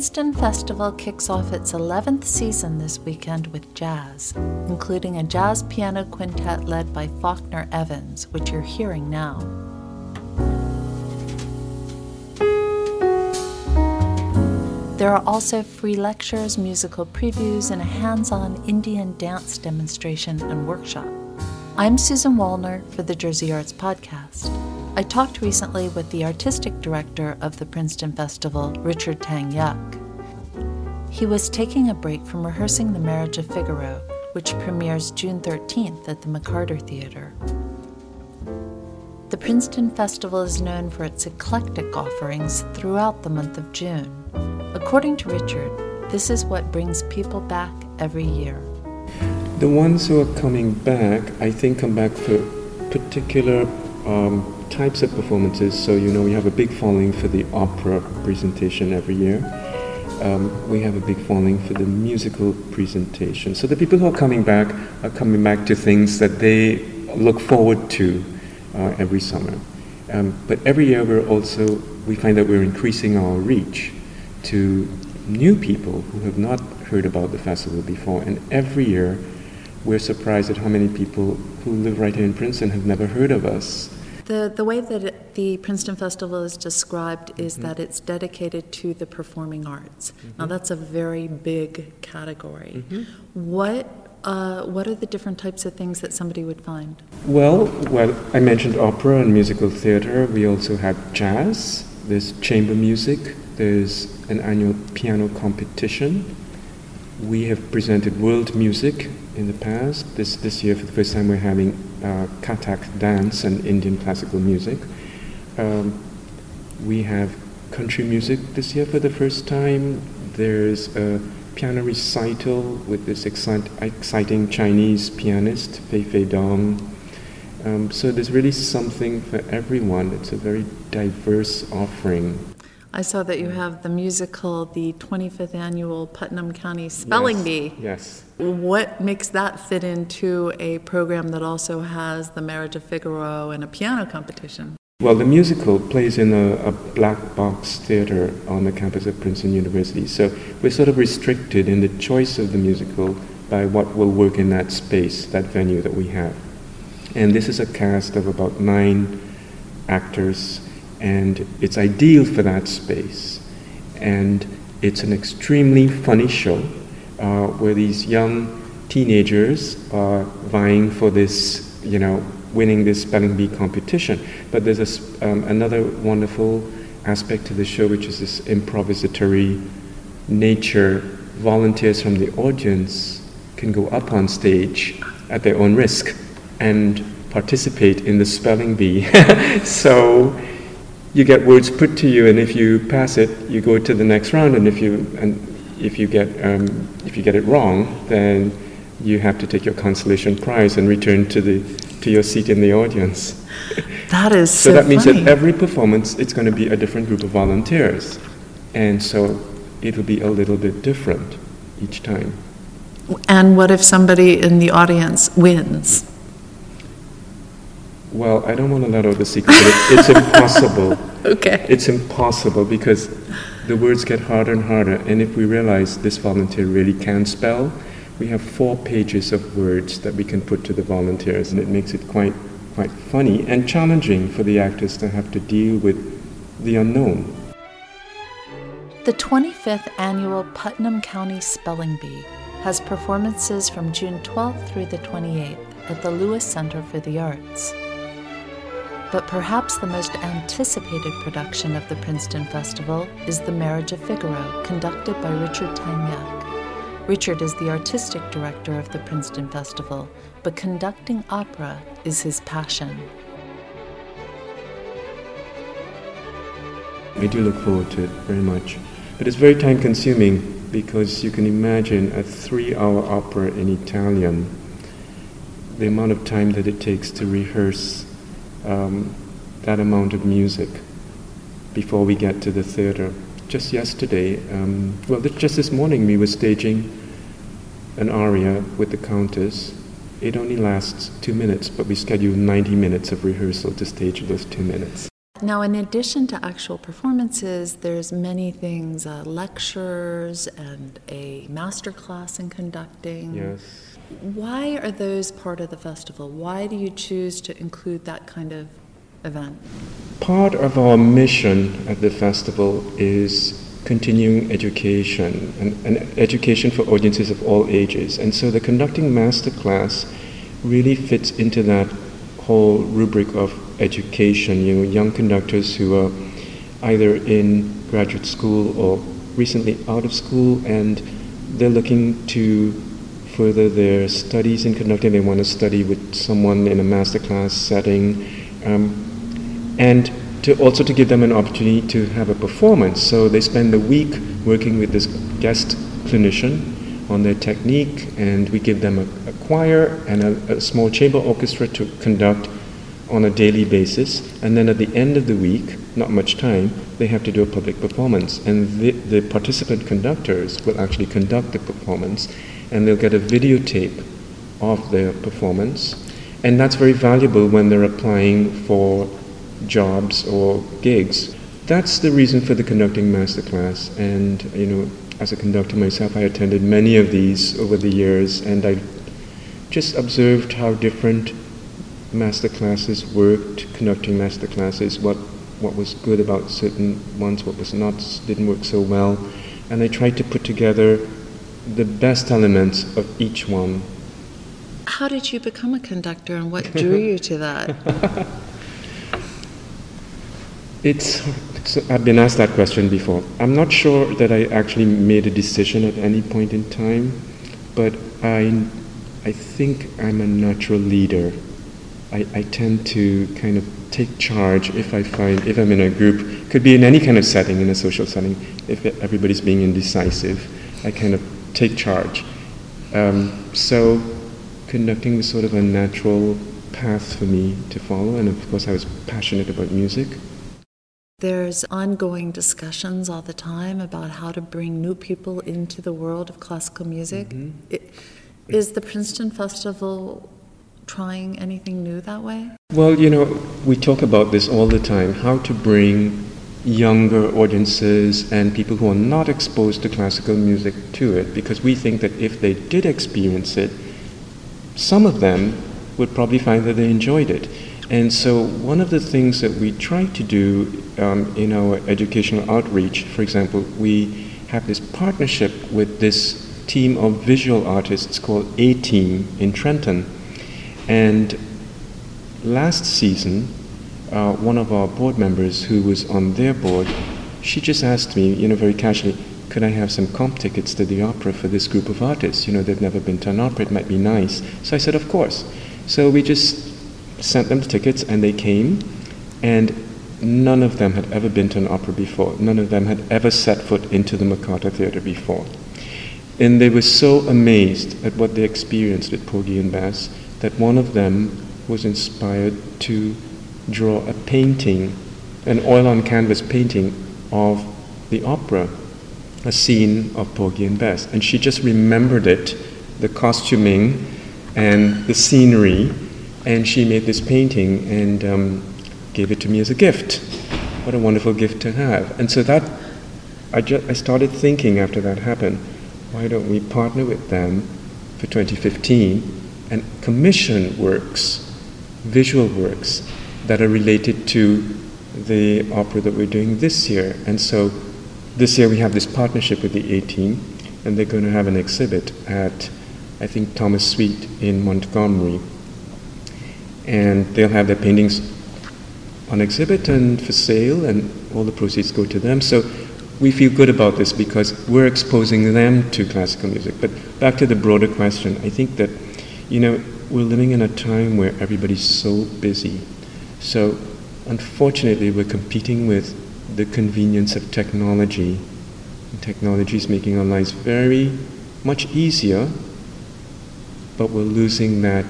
Princeton Festival kicks off its 11th season this weekend with jazz, including a jazz piano quintet led by Faulkner Evans, which you're hearing now. There are also free lectures, musical previews, and a hands on Indian dance demonstration and workshop. I'm Susan Wallner for the Jersey Arts Podcast. I talked recently with the artistic director of the Princeton Festival, Richard Tang Yuk. He was taking a break from rehearsing The Marriage of Figaro, which premieres June 13th at the McCarter Theater. The Princeton Festival is known for its eclectic offerings throughout the month of June. According to Richard, this is what brings people back every year. The ones who are coming back, I think, come back for particular um, types of performances. So, you know, we have a big following for the opera presentation every year. Um, we have a big following for the musical presentation. So, the people who are coming back are coming back to things that they look forward to uh, every summer. Um, but every year, we're also we find that we're increasing our reach to new people who have not heard about the festival before. And every year, we're surprised at how many people who live right here in Princeton have never heard of us. The, the way that it, the Princeton Festival is described is mm-hmm. that it's dedicated to the performing arts. Mm-hmm. Now, that's a very big category. Mm-hmm. What uh, what are the different types of things that somebody would find? Well, well, I mentioned opera and musical theater. We also have jazz. There's chamber music. There's an annual piano competition. We have presented world music in the past. This, this year, for the first time, we're having Kathak dance and Indian classical music. Um, we have country music this year for the first time. There's a piano recital with this excite, exciting Chinese pianist, Fei Fei Dong. Um, so there's really something for everyone. It's a very diverse offering. I saw that you have the musical, the 25th annual Putnam County Spelling yes, Bee. Yes. What makes that fit into a program that also has the Marriage of Figaro and a piano competition? Well, the musical plays in a, a, black box theater on the campus of Princeton University. So we're sort of restricted in the choice of the musical by what will work in that space, that venue that we have. And this is a cast of about nine actors and it's ideal for that space. And it's an extremely funny show uh, where these young teenagers are vying for this, you know, winning this spelling bee competition. But there's a, um, another wonderful aspect to the show, which is this improvisatory nature. Volunteers from the audience can go up on stage at their own risk and participate in the spelling bee. so you get words put to you, and if you pass it, you go to the next round. And if you and if you get um, if you get it wrong, then you have to take your consolation prize and return to the to your seat in the audience. That is so. so that means funny. that every performance it's going to be a different group of volunteers, and so it'll be a little bit different each time. And what if somebody in the audience wins? Well, I don't want to let out the secret, but it's impossible. Okay. It's impossible because the words get harder and harder. And if we realize this volunteer really can spell, we have four pages of words that we can put to the volunteers, and it makes it quite, quite funny and challenging for the actors to have to deal with the unknown. The 25th annual Putnam County Spelling Bee has performances from June 12th through the 28th at the Lewis Center for the Arts but perhaps the most anticipated production of the Princeton Festival is The Marriage of Figaro, conducted by Richard Tang Richard is the artistic director of the Princeton Festival, but conducting opera is his passion. I do look forward to it very much. But it's very time consuming because you can imagine a three hour opera in Italian, the amount of time that it takes to rehearse um, that amount of music before we get to the theater. Just yesterday, um, well, just this morning, we were staging an aria with the Countess. It only lasts two minutes, but we schedule 90 minutes of rehearsal to stage those two minutes. Now, in addition to actual performances, there's many things uh, lectures and a master class in conducting. Yes. Why are those part of the festival? Why do you choose to include that kind of event? Part of our mission at the festival is continuing education and, and education for audiences of all ages. And so the conducting master class really fits into that whole rubric of education. You know, young conductors who are either in graduate school or recently out of school and they're looking to further their studies in conducting. They want to study with someone in a masterclass setting. Um, and to also to give them an opportunity to have a performance. So they spend the week working with this guest clinician on their technique, and we give them a, a choir and a, a, small chamber orchestra to conduct on a daily basis. And then at the end of the week, not much time, they have to do a public performance. And the, the participant conductors will actually conduct the performance, and they'll get a videotape of their performance. And that's very valuable when they're applying for jobs or gigs. That's the reason for the conducting masterclass. And, you know, as a conductor myself, I attended many of these over the years, and I just observed how different masterclasses worked, conducting masterclasses, what, what was good about certain ones, what was not, didn't work so well. And I tried to put together the best elements of each one. How did you become a conductor and what drew you to that? It's, I've been asked that question before. I'm not sure that I actually made a decision at any point in time, but I, I think I'm a natural leader. I, I tend to kind of take charge if I find, if I'm in a group, could be in any kind of setting, in a social setting, if everybody's being indecisive, I kind of take charge. Um, so conducting was sort of a natural path for me to follow, and of course I was passionate about music. There's ongoing discussions all the time about how to bring new people into the world of classical music. Mm-hmm. It, is the Princeton Festival trying anything new that way? Well, you know, we talk about this all the time how to bring younger audiences and people who are not exposed to classical music to it because we think that if they did experience it, some of them would probably find that they enjoyed it. And so, one of the things that we try to do um, in our educational outreach, for example, we have this partnership with this team of visual artists called A Team in Trenton. And last season, uh, one of our board members who was on their board, she just asked me, you know, very casually, could I have some comp tickets to the opera for this group of artists? You know, they've never been to an opera, it might be nice. So I said, of course. So we just sent them the tickets and they came and none of them had ever been to an opera before. None of them had ever set foot into the McCarter Theatre before. And they were so amazed at what they experienced at Porgy and Bess that one of them was inspired to draw a painting, an oil on canvas painting of the opera, a scene of Porgy and Bess. And she just remembered it, the costuming and the scenery, and she made this painting and um, gave it to me as a gift. What a wonderful gift to have. And so that, I, just, I started thinking after that happened, why don't we partner with them for 2015 and commission works, visual works, that are related to the opera that we're doing this year. And so this year we have this partnership with the A Team, and they're going to have an exhibit at, I think, Thomas Sweet in Montgomery and they'll have their paintings on exhibit and for sale, and all the proceeds go to them. So we feel good about this because we're exposing them to classical music. But back to the broader question, I think that, you know, we're living in a time where everybody's so busy. So unfortunately, we're competing with the convenience of technology. Technology is making our lives very much easier, but we're losing that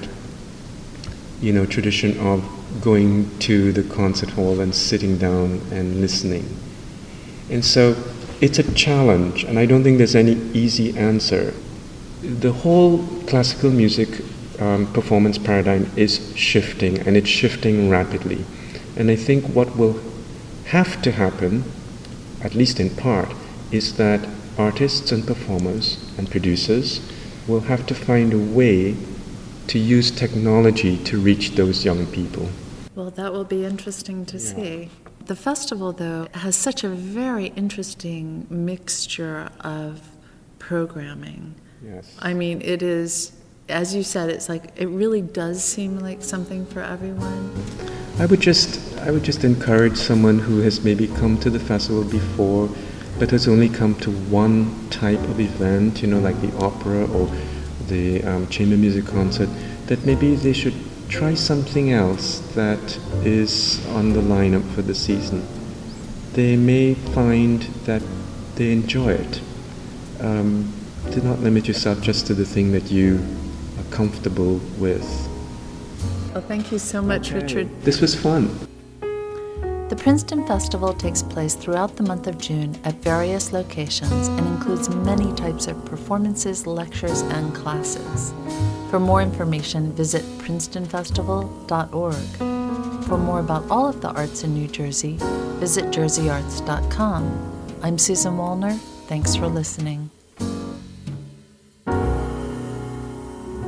you know, tradition of going to the concert hall and sitting down and listening. And so it's a challenge, and I don't think there's any easy answer. The whole classical music um, performance paradigm is shifting, and it's shifting rapidly. And I think what will have to happen, at least in part, is that artists and performers and producers will have to find a way to use technology to reach those young people. Well, that will be interesting to yeah. see. The festival, though, has such a very interesting mixture of programming. Yes. I mean, it is, as you said, it's like, it really does seem like something for everyone. I would just, I would just encourage someone who has maybe come to the festival before, but has only come to one type of event, you know, like the opera or the um, chamber music concert, that maybe they should try something else that is on the lineup for the season. They may find that they enjoy it. Um, do not limit yourself just to the thing that you comfortable with. Well, thank you so much, okay. Richard. This was fun. The Princeton Festival takes place throughout the month of June at various locations and includes many types of performances, lectures, and classes. For more information, visit princetonfestival.org. For more about all of the arts in New Jersey, visit jerseyarts.com. I'm Susan Wallner. Thanks for listening.